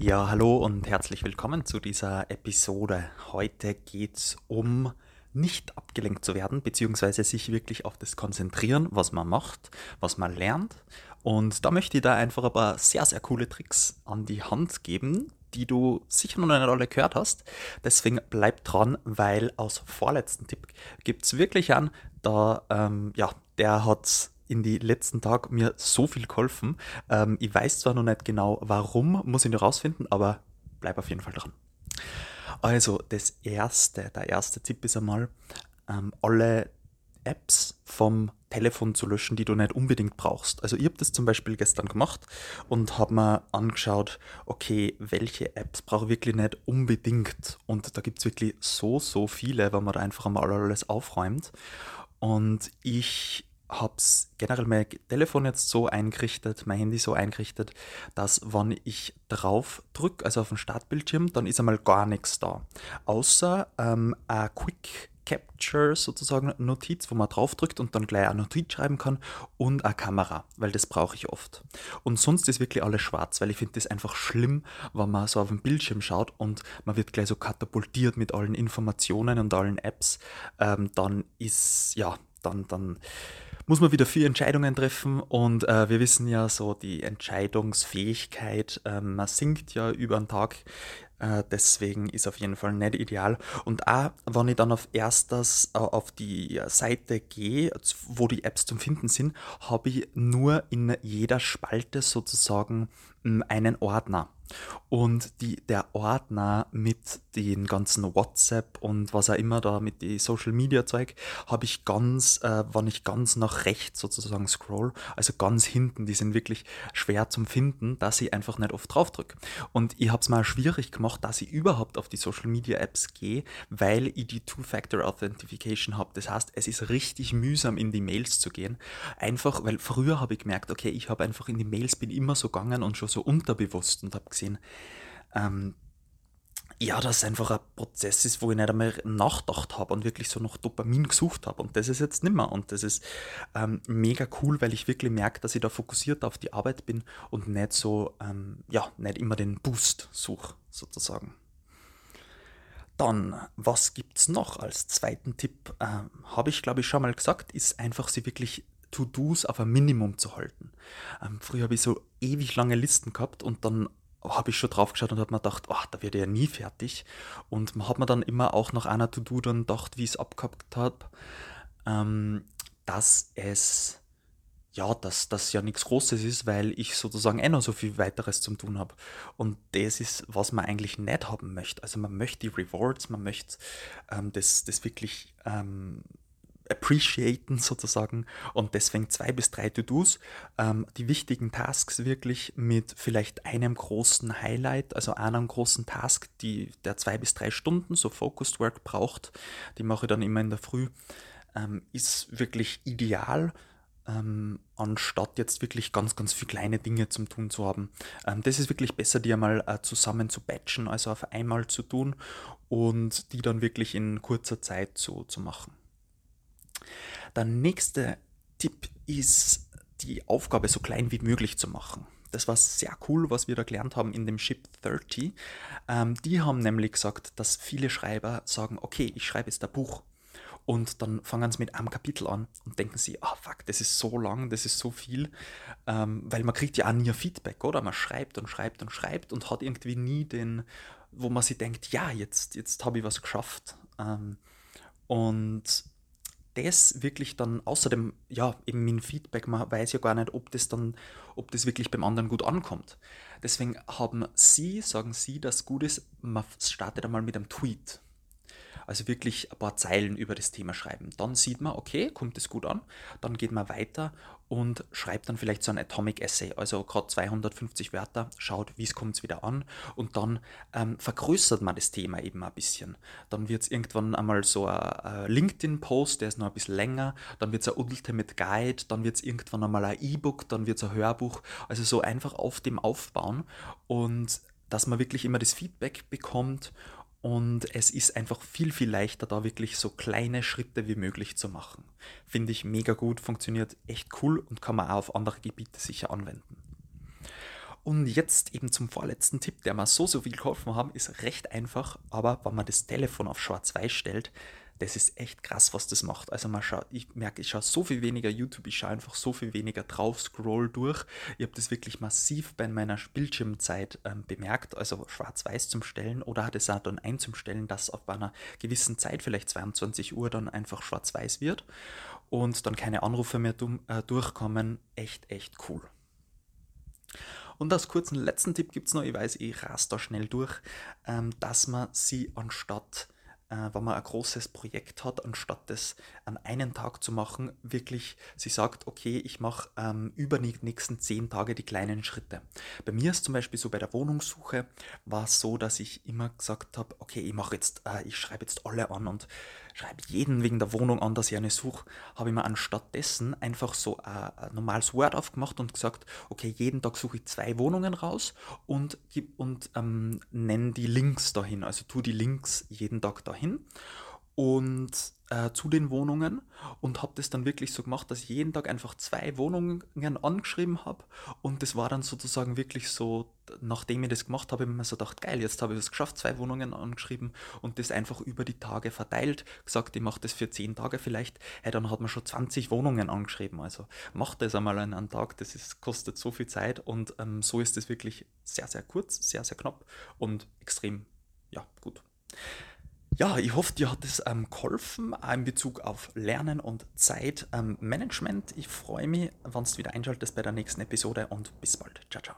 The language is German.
Ja, hallo und herzlich willkommen zu dieser Episode. Heute geht es um nicht abgelenkt zu werden, beziehungsweise sich wirklich auf das konzentrieren, was man macht, was man lernt. Und da möchte ich da einfach ein paar sehr, sehr coole Tricks an die Hand geben, die du sicher noch nicht alle gehört hast. Deswegen bleib dran, weil aus vorletzten Tipp gibt es wirklich an, da, ähm, ja, der hat in die letzten Tagen mir so viel geholfen. Ähm, ich weiß zwar noch nicht genau warum, muss ich noch rausfinden, aber bleib auf jeden Fall dran. Also, das erste, der erste Tipp ist einmal, ähm, alle Apps vom Telefon zu löschen, die du nicht unbedingt brauchst. Also ich habe das zum Beispiel gestern gemacht und habe mir angeschaut, okay, welche Apps brauche ich wirklich nicht unbedingt. Und da gibt es wirklich so, so viele, wenn man da einfach einmal alles aufräumt. Und ich habe generell mein Telefon jetzt so eingerichtet, mein Handy so eingerichtet, dass wenn ich drauf drücke, also auf den Startbildschirm, dann ist einmal gar nichts da. Außer ähm, ein Quick Capture sozusagen Notiz, wo man draufdrückt und dann gleich eine Notiz schreiben kann und eine Kamera, weil das brauche ich oft. Und sonst ist wirklich alles schwarz, weil ich finde das einfach schlimm, wenn man so auf den Bildschirm schaut und man wird gleich so katapultiert mit allen Informationen und allen Apps. Ähm, dann ist, ja, dann, dann muss man wieder vier Entscheidungen treffen und äh, wir wissen ja so, die Entscheidungsfähigkeit, äh, man sinkt ja über den Tag. Äh, deswegen ist auf jeden Fall nicht ideal. Und auch, wenn ich dann auf erstes äh, auf die Seite gehe, wo die Apps zum Finden sind, habe ich nur in jeder Spalte sozusagen hm, einen Ordner. Und die, der Ordner mit den ganzen WhatsApp und was auch immer da mit die Social Media Zeug, habe ich ganz, äh, wenn ich ganz nach rechts sozusagen scroll, also ganz hinten, die sind wirklich schwer zum Finden, dass ich einfach nicht oft drauf drücke. Und ich habe es mal schwierig gemacht, dass ich überhaupt auf die Social Media Apps gehe, weil ich die Two-Factor Authentication habe. Das heißt, es ist richtig mühsam in die Mails zu gehen. Einfach, weil früher habe ich gemerkt, okay, ich habe einfach in die Mails bin immer so gegangen und schon so unterbewusst und habe gesehen, ähm, ja, dass es einfach ein Prozess ist, wo ich nicht einmal nachgedacht habe und wirklich so nach Dopamin gesucht habe. Und das ist jetzt nicht mehr. Und das ist ähm, mega cool, weil ich wirklich merke, dass ich da fokussiert auf die Arbeit bin und nicht so, ähm, ja, nicht immer den Boost suche, sozusagen. Dann, was gibt es noch als zweiten Tipp? Ähm, habe ich, glaube ich, schon mal gesagt, ist einfach, sie wirklich To-Dos auf ein Minimum zu halten. Ähm, früher habe ich so ewig lange Listen gehabt und dann habe ich schon drauf geschaut und habe mir gedacht, ach, da wird ja nie fertig. Und man hat mir dann immer auch nach einer To-Do dann gedacht, wie ich es abgehabt habe, ähm, dass es ja, dass das ja nichts Großes ist, weil ich sozusagen eh noch so viel weiteres zum tun habe. Und das ist, was man eigentlich nicht haben möchte. Also man möchte die Rewards, man möchte ähm, das, das wirklich ähm, appreciaten sozusagen und deswegen zwei bis drei To-Dos. Ähm, die wichtigen Tasks wirklich mit vielleicht einem großen Highlight, also einem großen Task, die der zwei bis drei Stunden so Focused Work braucht. Die mache ich dann immer in der Früh. Ähm, ist wirklich ideal. Ähm, anstatt jetzt wirklich ganz, ganz viele kleine Dinge zum Tun zu haben. Ähm, das ist wirklich besser, die einmal äh, zusammen zu batchen, also auf einmal zu tun und die dann wirklich in kurzer Zeit so zu machen. Der nächste Tipp ist, die Aufgabe so klein wie möglich zu machen. Das war sehr cool, was wir da gelernt haben in dem Ship 30. Ähm, die haben nämlich gesagt, dass viele Schreiber sagen, okay, ich schreibe jetzt ein Buch. Und dann fangen sie mit einem Kapitel an und denken sie, ah oh, fuck, das ist so lang, das ist so viel. Ähm, weil man kriegt ja auch nie Feedback, oder? Man schreibt und schreibt und schreibt und hat irgendwie nie den, wo man sich denkt, ja, jetzt, jetzt habe ich was geschafft. Ähm, und das wirklich dann, außerdem, ja, eben mit Feedback, man weiß ja gar nicht, ob das dann, ob das wirklich beim anderen gut ankommt. Deswegen haben sie, sagen sie, dass gut ist, man startet einmal mit einem Tweet. Also wirklich ein paar Zeilen über das Thema schreiben. Dann sieht man, okay, kommt es gut an. Dann geht man weiter und schreibt dann vielleicht so ein Atomic Essay, also gerade 250 Wörter, schaut, wie es kommt wieder an. Und dann ähm, vergrößert man das Thema eben ein bisschen. Dann wird es irgendwann einmal so ein, ein LinkedIn-Post, der ist noch ein bisschen länger, dann wird es ein Ultimate Guide, dann wird es irgendwann einmal ein E-Book, dann wird es ein Hörbuch, also so einfach auf dem aufbauen. Und dass man wirklich immer das Feedback bekommt und es ist einfach viel, viel leichter, da wirklich so kleine Schritte wie möglich zu machen. Finde ich mega gut, funktioniert echt cool und kann man auch auf andere Gebiete sicher anwenden. Und jetzt eben zum vorletzten Tipp, der mir so, so viel geholfen haben, ist recht einfach, aber wenn man das Telefon auf Schwarz-Weiß stellt, das ist echt krass, was das macht. Also man schaut, ich merke, ich schaue so viel weniger YouTube, ich schaue einfach so viel weniger drauf, scroll durch. Ich habe das wirklich massiv bei meiner Bildschirmzeit ähm, bemerkt, also schwarz-weiß zum Stellen oder hat es auch dann einzustellen, dass auf einer gewissen Zeit, vielleicht 22 Uhr, dann einfach schwarz-weiß wird und dann keine Anrufe mehr äh, durchkommen. Echt, echt cool. Und als kurzen letzten Tipp gibt es noch, ich weiß, ich rast da schnell durch, ähm, dass man sie anstatt äh, wenn man ein großes Projekt hat, anstatt das an einen Tag zu machen, wirklich sie sagt, okay, ich mache ähm, über die nächsten zehn Tage die kleinen Schritte. Bei mir ist zum Beispiel so bei der Wohnungssuche war es so, dass ich immer gesagt habe, okay, ich mache jetzt, äh, ich schreibe jetzt alle an und schreibe jeden wegen der Wohnung an, dass ich eine suche, habe ich mir anstatt dessen einfach so ein, ein normales Word aufgemacht und gesagt, okay, jeden Tag suche ich zwei Wohnungen raus und, und ähm, nenne die Links dahin, also tu die Links jeden Tag dahin und äh, zu den Wohnungen und habe das dann wirklich so gemacht, dass ich jeden Tag einfach zwei Wohnungen angeschrieben habe und das war dann sozusagen wirklich so, nachdem ich das gemacht habe, habe ich mir so gedacht, geil, jetzt habe ich es geschafft, zwei Wohnungen angeschrieben und das einfach über die Tage verteilt, gesagt, ich mache das für zehn Tage vielleicht, hey, dann hat man schon 20 Wohnungen angeschrieben, also macht das einmal an einem Tag, das ist, kostet so viel Zeit und ähm, so ist es wirklich sehr, sehr kurz, sehr, sehr knapp und extrem. Ja, ich hoffe, dir hat es ähm, geholfen in Bezug auf Lernen und Zeitmanagement. Ähm, ich freue mich, wenn du wieder einschaltest bei der nächsten Episode und bis bald. Ciao, ciao.